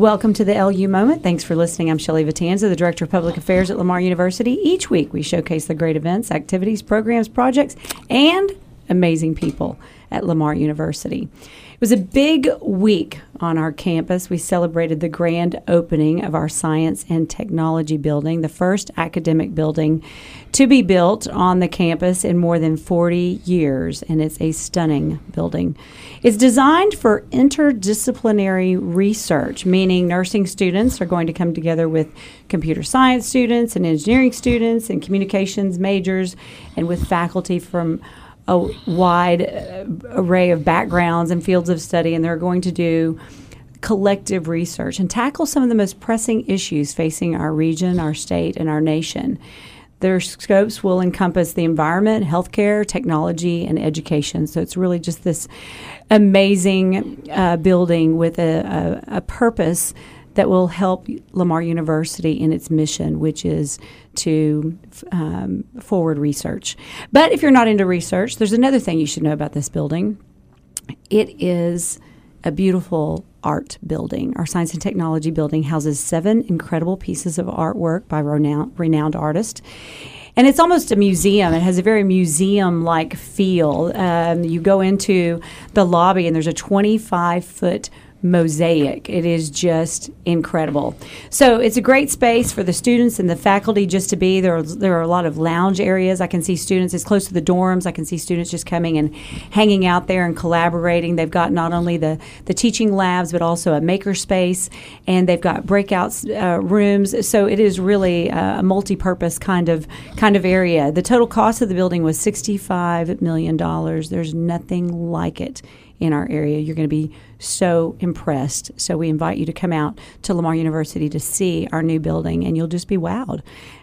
Welcome to the LU Moment. Thanks for listening. I'm Shelley Vitanza, the Director of Public Affairs at Lamar University. Each week, we showcase the great events, activities, programs, projects, and amazing people at Lamar University. It was a big week on our campus. We celebrated the grand opening of our Science and Technology Building, the first academic building to be built on the campus in more than 40 years, and it's a stunning building. It's designed for interdisciplinary research, meaning nursing students are going to come together with computer science students and engineering students and communications majors, and with faculty from a wide uh, array of backgrounds and fields of study, and they're going to do collective research and tackle some of the most pressing issues facing our region, our state, and our nation. Their scopes will encompass the environment, healthcare, technology, and education. So it's really just this amazing uh, building with a, a, a purpose that will help Lamar University in its mission, which is to um, forward research. But if you're not into research, there's another thing you should know about this building. It is a beautiful art building. Our Science and Technology building houses seven incredible pieces of artwork by renowned, renowned artists. And it's almost a museum. It has a very museum like feel. Um, you go into the lobby, and there's a 25 foot mosaic. It is just incredible. So it's a great space for the students and the faculty just to be. There are, there are a lot of lounge areas. I can see students, it's close to the dorms. I can see students just coming and hanging out there and collaborating. They've got not only the, the teaching labs, but also a maker space, and they've got breakout uh, rooms. So it is really a multi-purpose kind of kind of area. The total cost of the building was $65 million. There's nothing like it in our area. You're going to be so impressed. So we invite you to come out to Lamar University to see our new building, and you'll just be wowed.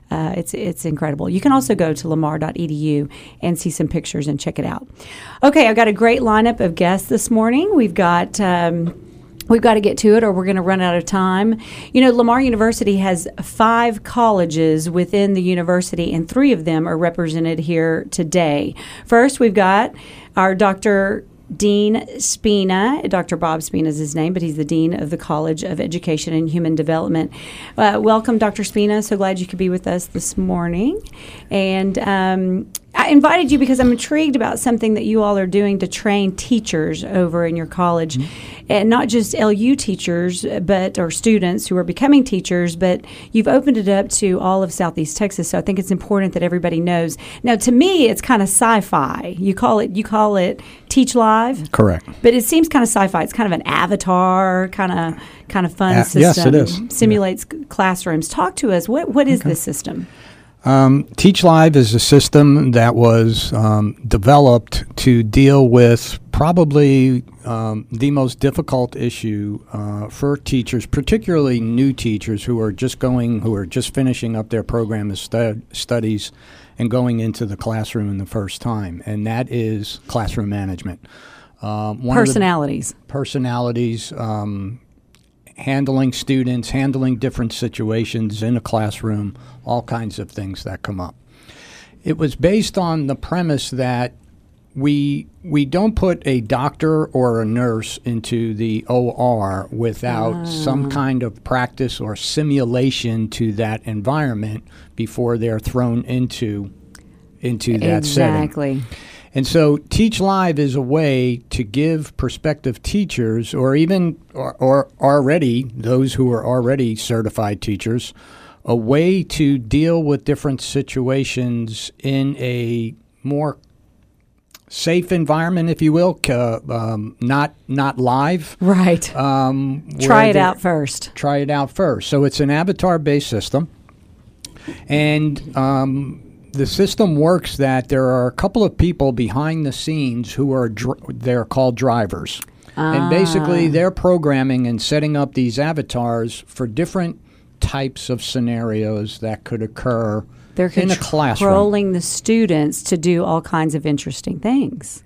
Uh, it's it's incredible. You can also go to lamar.edu and see some pictures and check it out. Okay, I've got a great lineup of guests this morning. We've got. Um, We've got to get to it or we're going to run out of time. You know, Lamar University has five colleges within the university, and three of them are represented here today. First, we've got our Dr. Dean Spina. Dr. Bob Spina is his name, but he's the Dean of the College of Education and Human Development. Uh, welcome, Dr. Spina. So glad you could be with us this morning. And um, I invited you because I'm intrigued about something that you all are doing to train teachers over in your college, mm-hmm. and not just LU teachers, but or students who are becoming teachers, but you've opened it up to all of Southeast Texas. So I think it's important that everybody knows. Now, to me, it's kind of sci-fi. You call it you call it Teach Live, correct? But it seems kind of sci-fi. It's kind of an avatar, kind of kind of fun system. Yes, it is. Simulates yeah. classrooms. Talk to us. What what is okay. this system? Um, Teach Live is a system that was um, developed to deal with probably um, the most difficult issue uh, for teachers, particularly new teachers who are just going, who are just finishing up their program of stu- studies and going into the classroom in the first time, and that is classroom management. Um, personalities. personalities, um, handling students, handling different situations in a classroom, all kinds of things that come up. It was based on the premise that we we don't put a doctor or a nurse into the OR without ah. some kind of practice or simulation to that environment before they're thrown into into that exactly. setting. Exactly. And so Teach Live is a way to give prospective teachers or even or, or already those who are already certified teachers a way to deal with different situations in a more safe environment, if you will, uh, um, not not live. Right. Um, try it out first. Try it out first. So it's an avatar based system, and um, the system works that there are a couple of people behind the scenes who are dr- they're called drivers. Ah. And basically, they're programming and setting up these avatars for different types of scenarios that could occur they're in a classroom. Controlling the students to do all kinds of interesting things.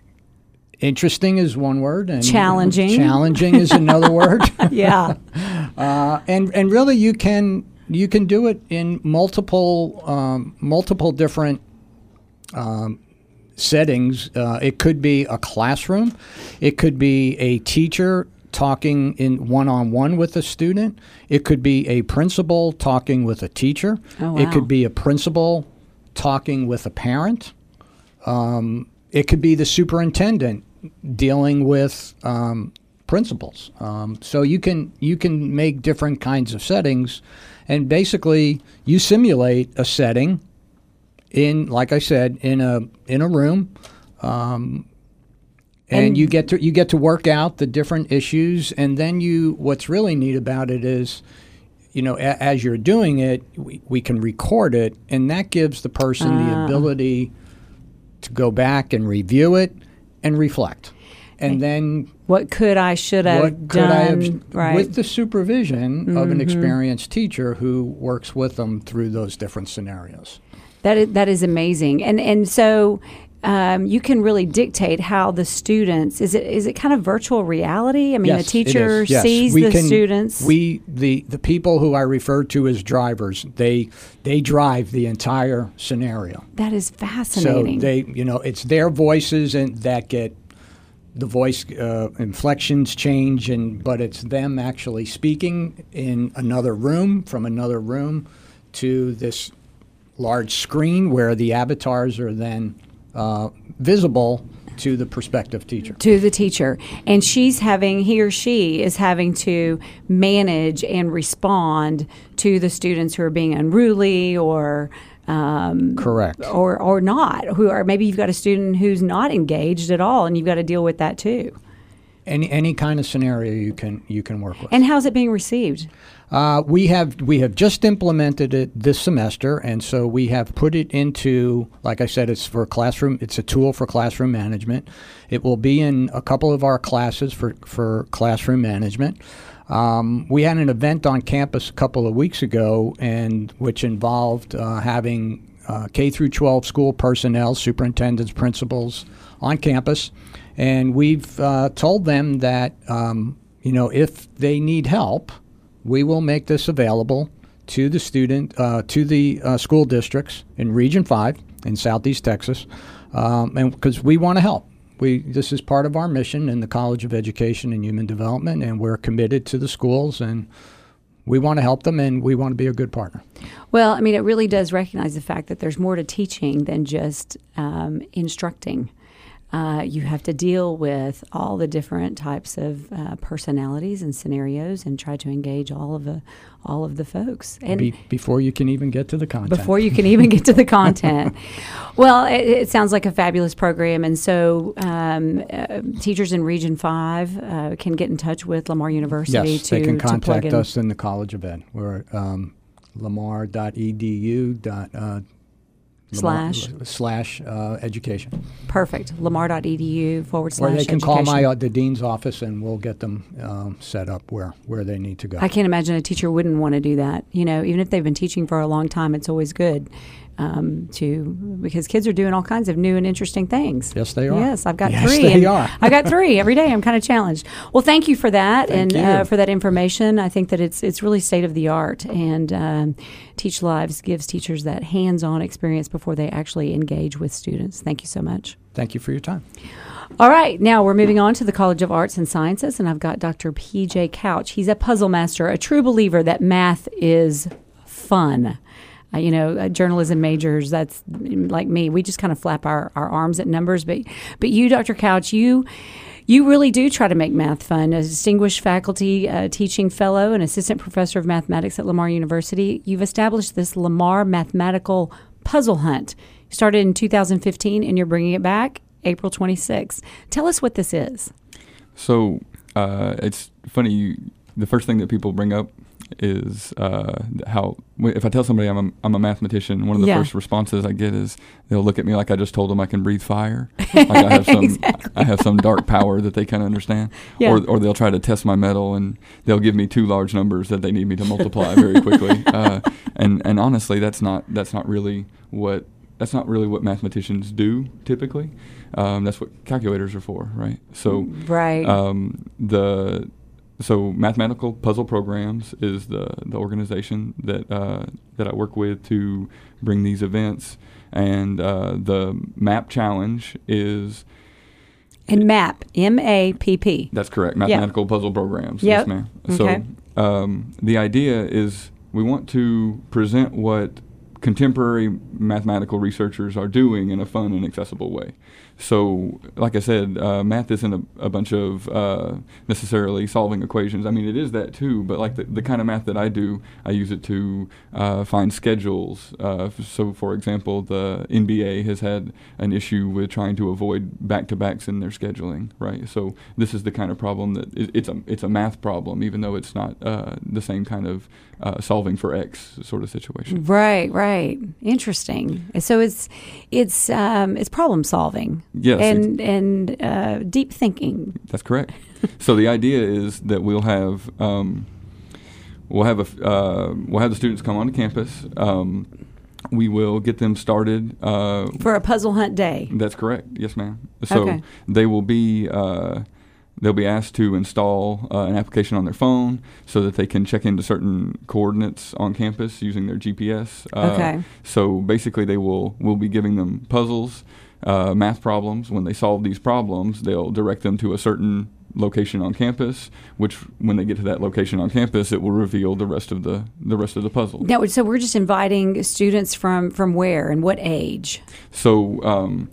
Interesting is one word, and challenging. Challenging is another word. yeah, uh, and and really, you can you can do it in multiple um, multiple different um, settings. Uh, it could be a classroom, it could be a teacher talking in one-on-one with a student. It could be a principal talking with a teacher. Oh, wow. It could be a principal talking with a parent. Um, it could be the superintendent dealing with um, principals. Um, so you can you can make different kinds of settings, and basically you simulate a setting in, like I said, in a in a room. Um, and, And- you get to you get to work out the different issues, and then you. What's really neat about it is, you know, a, as you're doing it, we, we can record it, and that gives the person the Ah. ability to go back and review it and reflect, and then What could I, should have what could done? I have right. with the supervision of an Mhm. experienced teacher who works with them through those different scenarios. That is, that is amazing, and and so um, you can really dictate how the students is it is it kind of virtual reality? I mean, Yes, the teacher. Yes. sees We the can- students. We the the people who I refer to as drivers, they they drive the entire scenario. that is fascinating. So they you know it's their voices and that get the voice uh, inflections change and but it's them actually speaking in another room from another room to this large screen where the avatars are then uh, visible to the prospective teacher. to the teacher and she's having he or she is having to manage and respond to the students who are being unruly or um, Correct. or or not who are maybe you've got a student who's not engaged at all and you've got to deal with that too Any any kind of scenario you can you can work with. and how's it being received Uh, we have we have just implemented it this semester, and so we have put it into, like I said, it's for classroom. It's a tool for classroom management. It will be in a couple of our classes for for classroom management. Um, we had an event on campus a couple of weeks ago, and which involved uh, having uh, K through 12 school personnel, superintendents, principals on campus, and we've uh, told them that um, you know if they need help we will make this available to the student, uh, to the uh, school districts in Region 5 in Southeast Texas, um, and because we want to help. We, this is part of our mission in the College of Education and Human Development, and we're committed to the schools, and we want to help them, and we want to be a good partner. well i mean it really does recognize the fact that there's more to teaching than just um, instructing uh, you have to deal with all the different types of uh, personalities and scenarios and try to engage all of the all of the folks and Be, before you can even get to the content. before you can even get to the content. well, it, it sounds like a fabulous program, and so um, uh, teachers in Region Five uh, can get in touch with Lamar University yes, to they can contact in. us in the College of Ed. We're um, lamar.edu. Lamar- Slash. slash uh, education. Perfect. Lamar.edu forward slash. Or they can call my uh, the dean's office and we'll get them um, set up where, where they need to go. I can't imagine a teacher wouldn't want to do that. You know, even if they've been teaching for a long time, it's always good um, to because kids are doing all kinds of new and interesting things. yes, they are. Yes, I've got Yes, three. they are. I've got three every day. I'm kind of challenged. Well, thank you for that Thank and Uh, for that information. I think that it's it's really state of the art, and um, Teach Lives gives teachers that hands-on experience before they actually engage with students. Thank you so much. Thank you for your time. All right, now we're moving on to the College of Arts and Sciences, and I've got Dr. P.J. Couch. He's a puzzle master, a true believer that math is fun. Uh, you know, uh, journalism majors, that's mm, like me. We just kind of flap our, our arms at numbers. But, but you, Dr. Couch, you. You really do try to make math fun. A distinguished faculty uh, teaching fellow and assistant professor of mathematics at Lamar University, you've established this Lamar Mathematical Puzzle Hunt. You started in 2015 and you're bringing it back April 26th. Tell us what this is. So uh, it's funny. You, the first thing that people bring up is uh, how if I tell somebody I'm a, I'm a mathematician, one of the Yeah. first responses I get is they'll look at me like I just told them I can breathe fire, like I have some Exactly. I have some dark power that they kind of understand, Yeah. or or they'll try to test my mettle and they'll give me two large numbers that they need me to multiply very quickly. Uh, and and honestly, that's not that's not really what that's not really what mathematicians do typically. Um, that's what calculators are for, right? So Right. um, the so mathematical puzzle programs is the the organization that uh, that I work with to bring these events, and uh, the map challenge is And MAP, M A P P. That's correct. Mathematical puzzle programs. Yep. Yes, ma'am. Okay. So um, the idea is we want to present what contemporary mathematical researchers are doing in a fun and accessible way. So, like I said, uh, math isn't a, a bunch of uh, necessarily solving equations. I mean, it is that too, but like the, the kind of math that I do, I use it to uh, find schedules. Uh, f- so, for example, the NBA has had an issue with trying to avoid back to backs in their scheduling, right? So, this is the kind of problem that it, it's, a, it's a math problem, even though it's not uh, the same kind of uh, solving for X sort of situation. Right, right. Interesting. So it's it's um, it's problem solving. Yes, and and uh, deep thinking. That's correct. so the idea is that we'll have um, we'll have a uh, we'll have the students come onto campus. Um, we will get them started. Uh, For a puzzle hunt day. that's correct. Yes, ma'am. So Okay. they will be uh, they'll be asked to install uh, an application on their phone so that they can check into certain coordinates on campus using their GPS. Uh, Okay. So basically, they will will be giving them puzzles, uh, math problems. When they solve these problems, they'll direct them to a certain location on campus. Which, when they get to that location on campus, it will reveal the rest of the the rest of the puzzle. Now, so we're just inviting students from from where and what age? So um,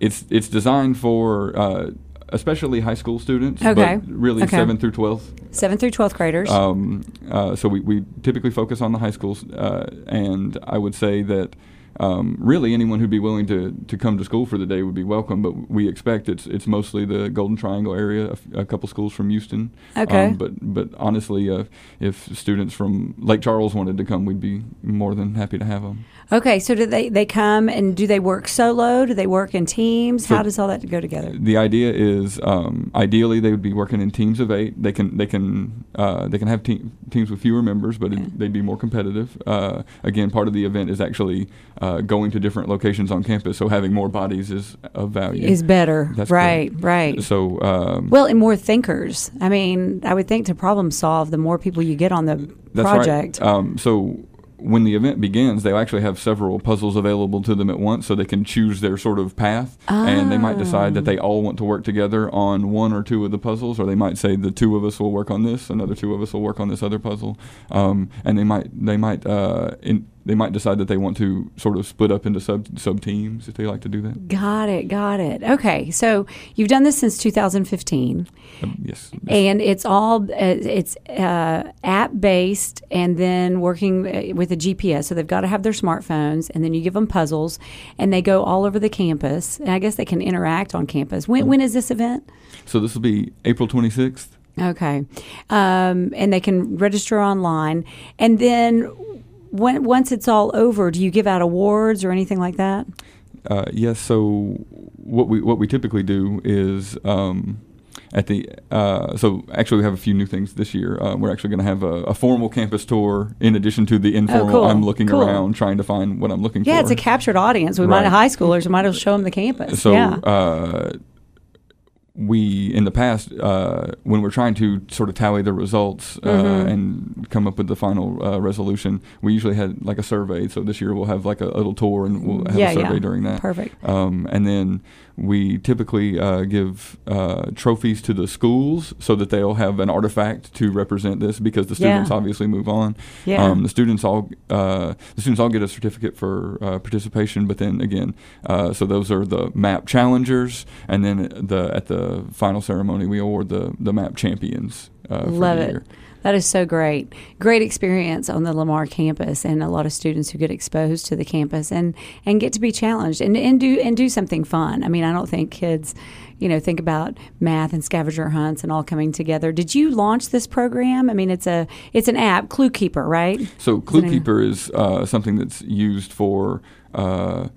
it's it's designed for uh, especially high school students, Okay. but really Okay. seventh through twelfth. Seventh through twelfth graders. Um, uh, so we, we typically focus on the high schools, uh, and I would say that um, really anyone who'd be willing to, to come to school for the day would be welcome. But we expect it's it's mostly the Golden Triangle area, a, f- a couple schools from Houston. Okay. Um, but but honestly, uh, if students from Lake Charles wanted to come, we'd be more than happy to have them. Okay, so do they they come and do they work solo? Do they work in teams? So- How does all that go together? The idea is um, ideally they would be working in teams of eight. They can they can uh, they can have te- teams with fewer members, but Okay. it, they'd be more competitive. Uh, again, part of the event is actually uh, going to different locations on campus, so having more bodies is of value. Is better, That's right? Right. so um, Well, and more thinkers. I mean, I would think to problem solve, the more people you get on the That's project. Right. Um, so when the event begins, they'll actually have several puzzles available to them at once, so they can choose their sort of path, and they might decide that they all want to work together on one or two of the puzzles, or they might say the two of us will work on this, another two of us will work on this other puzzle, um, and they might they might uh, in, they might decide that they want to sort of split up into sub sub teams if they like to do that. Got it. Got it. Okay. So you've done this since 2015, Um, yes. and it's all uh, it's uh, app based, and then working uh, with a GPS. So they've got to have their smartphones, and then you give them puzzles, and they go all over the campus. And I guess they can interact on campus. When, when is this event? So this will be April twenty sixth. Okay. Um, and they can register online. And then when, once it's all over, do you give out awards or anything like that? Uh, yes. So what we what we typically do is um, at the uh, so actually we have a few new things this year. Uh, we're actually going to have a, a formal campus tour in addition to the informal. Oh, cool. I'm looking Cool. around trying to find what I'm looking for. Yeah, it's a captured audience. We might have high schoolers. We might have show them the campus. So yeah. We, in the past, uh, when we're trying to sort of tally the results uh, Mhm. and come up with the final uh, resolution, we usually had like a survey. So this year we'll have like a, little tour and we'll have yeah, a survey yeah. during that. Perfect. Um, and then we typically uh, give uh, trophies to the schools so that they'll have an artifact to represent this because the students Yeah. obviously move on. Yeah. Um, the students all uh, the students all get a certificate for uh, participation, but then again, uh, so those are the MAP challengers, and then the at the final ceremony we award the the MAP champions. Uh, for Love it. Year. That is so great. Great experience on the Lamar campus and a lot of students who get exposed to the campus and, and get to be challenged and, and do and do something fun. I mean, I don't think kids, you know, think about math and scavenger hunts and all coming together. Did you launch this program? I mean, it's a it's an app, ClueKeeper, right? So any- ClueKeeper is uh, something that's used for uh,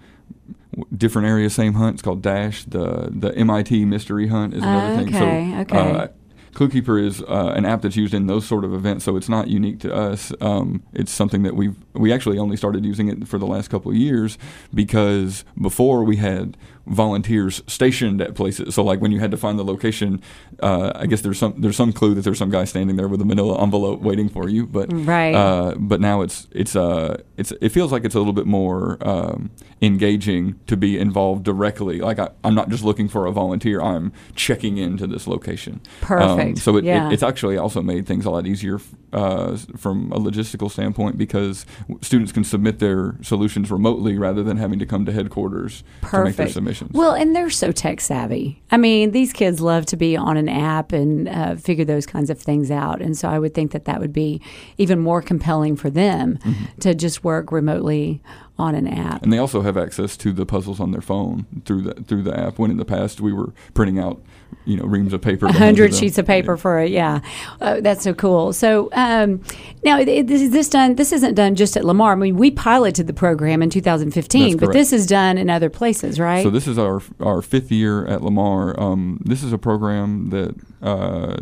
different area, Same hunt. It's called Dash. The the MIT mystery hunt is another thing. Okay, So, okay. Uh, ClueKeeper is uh, an app that's used in those sort of events, so it's not unique to us. Um, it's something that we've we actually only started using it for the last couple of years because before we had volunteers stationed at places. So like when you had to find the location, uh, I guess there's some there's some clue that there's some guy standing there with a Manila envelope waiting for you. But Right. Uh, but now it's it's uh it's it feels like it's a little bit more um, engaging to be involved directly. Like I, I'm not just looking for a volunteer. I'm checking into this location. Perfect. Um, so it, Yeah. it, it's actually also made things a lot easier uh, from a logistical standpoint because students can submit their solutions remotely rather than having to come to headquarters to make their submissions. Well, and they're so tech savvy. I mean, these kids love to be on an app and uh, figure those kinds of things out. And so I would think that that would be even more compelling for them Mm-hmm. to just work remotely on an app. and they also have access to the puzzles on their phone through the through the app. When in the past we were printing out, you know, reams of paper, A to hand to hundred sheets of paper for it, yeah. Uh, that's so cool. So um, now, this is this done? This isn't done just at Lamar. I mean, we piloted the program in 2015, but this is done in other places, right? So this is our our fifth year at Lamar. Um, this is a program that uh,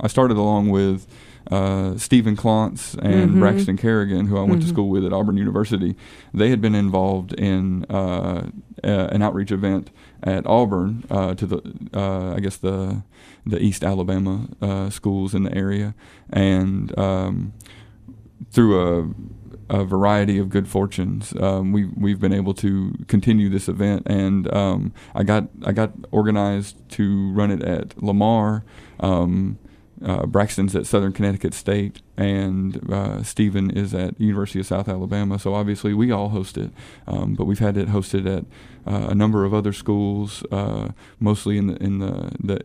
I started along with uh, Steven Clontz and Mhm. Braxton Carrigan, who I went to Mhm. school with at Auburn University. They had been involved in uh, uh, an outreach event at Auburn uh, to the uh, I guess the the East Alabama uh, schools in the area, and um, through a a variety of good fortunes, um, we we've been able to continue this event, and um, I got I got organized to run it at Lamar. Um, uh, Braxton's at Southern Connecticut State, and uh, Steven is at University of South Alabama. So obviously we all host it, um, but we've had it hosted at uh, a number of other schools, uh, mostly in the in the the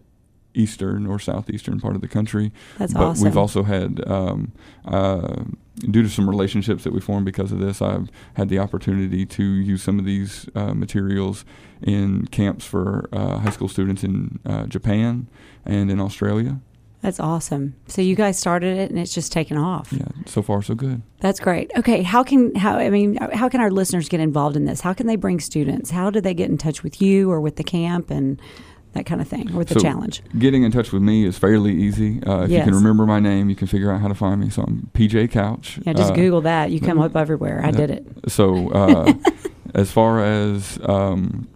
eastern or southeastern part of the country. That's but awesome. we've also had, um, uh, due to some relationships that we formed because of this, I've had the opportunity to use some of these uh, materials in camps for uh, high school students in uh, Japan and in Australia. That's awesome. So you guys started it, and it's just taken off. Yeah, so far so good. That's great. Okay, how can how I mean how can our listeners get involved in this? How can they bring students? How do they get in touch with you or with the camp and that kind of thing, or with the challenge? Getting in touch with me is fairly easy. Uh, if you can remember my name, you can figure out how to find me. So I'm PJ Couch. Yeah, just Uh, Google that. You come up everywhere. I did it. So, uh, as far as um,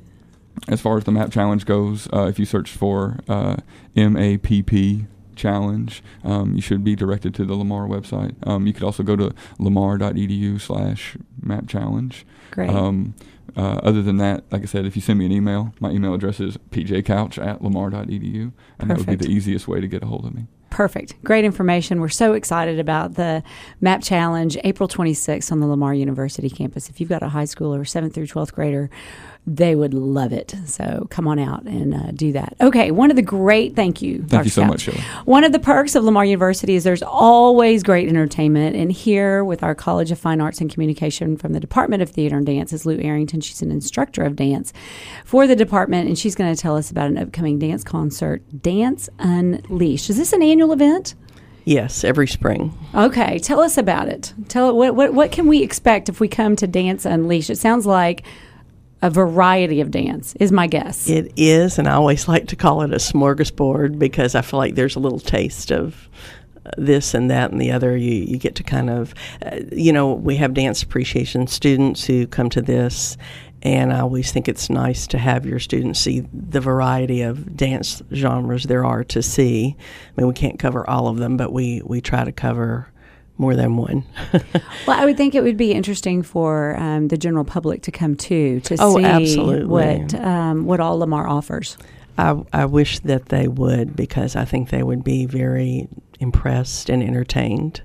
as far as the map challenge goes, uh, if you search for uh, MAPP challenge, um, you should be directed to the Lamar website. Um, you could also go to lamar.edu slash map challenge. Great. Um, uh, other than that, like I said, if you send me an email, my email address is pjcouch at lamar.edu, and that would be the easiest way to get a hold of me. Perfect. Great information. We're so excited about the MAP Challenge April 26th on the Lamar University campus. If you've got a high schooler, 7th through 12th grader, they would love it. So come on out and uh, do that. Okay, one of the great, thank you. Thank Dr. you so Couch. much, Shelley. One of the perks of Lamar University is there's always great entertainment. And here with our College of Fine Arts and Communication from the Department of Theater and Dance is Lou Arrington. She's an instructor of dance for the department, and she's going to tell us about an upcoming dance concert, Dance Unleashed. Is this an annual event? Yes, every spring. Okay, tell us about it. Tell what what what can we expect if we come to Dance Unleashed? It sounds like a variety of dance. Is my guess. It is, and I always like to call it a smorgasbord because I feel like there's a little taste of uh, this and that and the other. You, you get to kind of, uh, you know, we have dance appreciation students who come to this, and I always think it's nice to have your students see the variety of dance genres there are to see. I mean, we can't cover all of them, but we, we try to cover more than one. Well, I would think it would be interesting for um, the general public to come too to Oh, see absolutely. what um, what all Lamar offers. I, I wish that they would because I think they would be very impressed and entertained.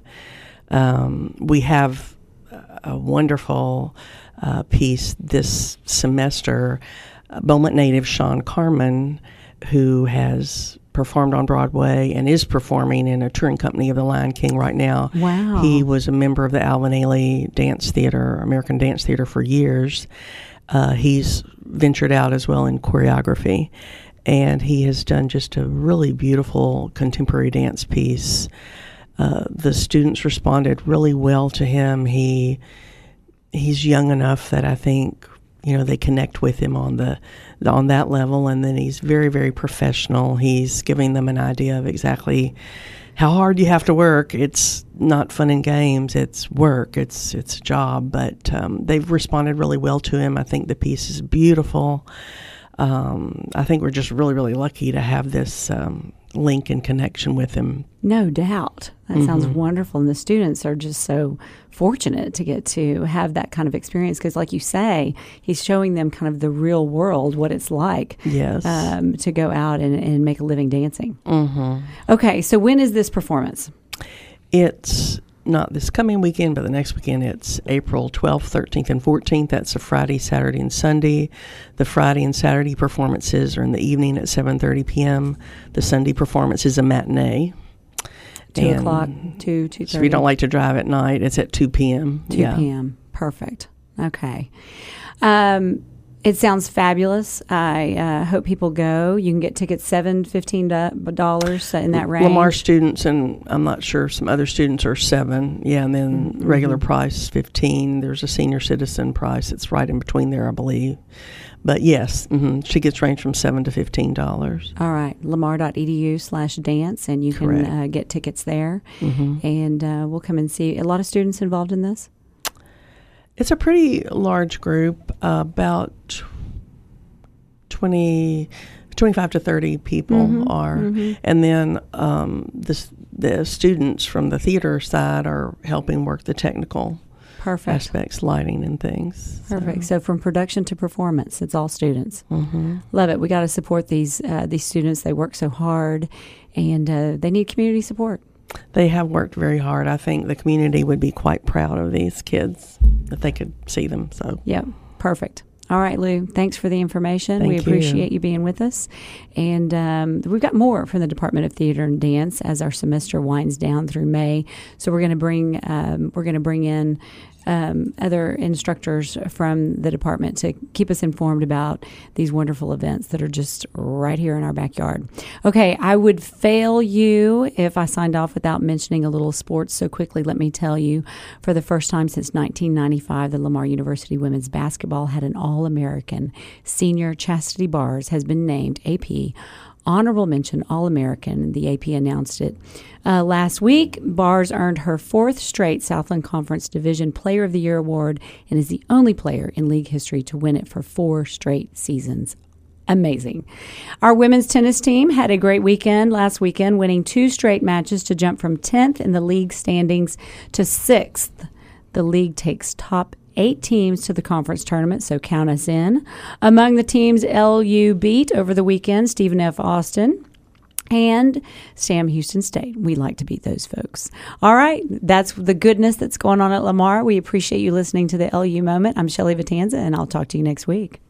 Um, we have a wonderful uh, piece this semester. Beaumont native Sean Carmon, who has performed on Broadway and is performing in a touring company of the Lion King right now. Wow. He was a member of the Alvin Ailey Dance Theater, American Dance Theater, for years. Uh, he's ventured out as well in choreography, and he has done just a really beautiful contemporary dance piece. Uh, the students responded really well to him. He he's young enough that I think you know they connect with him on the on that level, and then he's very very professional. He's giving them an idea of exactly how hard you have to work. It's not fun and games. It's work. It's it's a job. But um, they've responded really well to him. I think the piece is beautiful. um, I think we're just really, really lucky to have this um, link and connection with him. No doubt. That Mm-hmm. sounds wonderful. And the students are just so fortunate to get to have that kind of experience because, like you say, he's showing them kind of the real world, what it's like Yes. um, to go out and, and make a living dancing. hmm Okay, so when is this performance? It's not this coming weekend, but the next weekend. It's April 12th, 13th, and 14th. That's a Friday, Saturday, and Sunday. The Friday and Saturday performances are in the evening at 7:30 p.m. The Sunday performance is a matinee. Two And o'clock, two, two So if you don't like to drive at night, it's at 2 p.m. 2 p.m. Perfect. Okay. Um, it sounds fabulous. I uh, hope people go. You can get tickets seven, fifteen dollars in that range. Lamar students and I'm not sure some other students are seven. Yeah, and then Mm-hmm. regular price fifteen. There's a senior citizen price. It's right in between there, I believe. But yes, hmm she gets range from seven to fifteen dollars. All right, lamar.edu slash dance, and you Correct. can uh, get tickets there. hmm And uh, we'll come and see a lot of students involved in this. It's a pretty large group, uh, about 20, 25 to 30 people Mhm, are. mhm. And then um, the, the students from the theater side are helping work the technical Perfect. aspects, lighting and things. Perfect. So from production to performance, it's all students. hmm Love it. We got to support these uh, these students. They work so hard, and uh, they need community support. They have worked very hard. I think the community would be quite proud of these kids if they could see them. So Yep. Perfect. All right, Lou. Thanks for the information. Thank we you. appreciate you being with us, and um, we've got more from the Department of Theater and Dance as our semester winds down through May. So we're going to bring um, we're going to bring in um, other instructors from the department to keep us informed about these wonderful events that are just right here in our backyard. Okay, I would fail you if I signed off without mentioning a little sports so quickly. Let me tell you, for the first time since 1995, the Lamar University women's basketball had an All American. Senior Chastadie Barrs has been named AP honorable mention All American. The AP announced it uh, last week. Barrs earned her fourth straight Southland Conference Division Player of the Year award and is the only player in league history to win it for four straight seasons. Amazing. Our women's tennis team had a great weekend last weekend, winning two straight matches to jump from 10th in the league standings to 6th. The league takes top eight teams to the conference tournament, so count us in. Among the teams LU beat over the weekend, Stephen F. Austin and Sam Houston State. We like to beat those folks. All right, that's the goodness that's going on at Lamar. We appreciate you listening to the LU moment. I'm Shelley Vitanza, and I'll talk to you next week.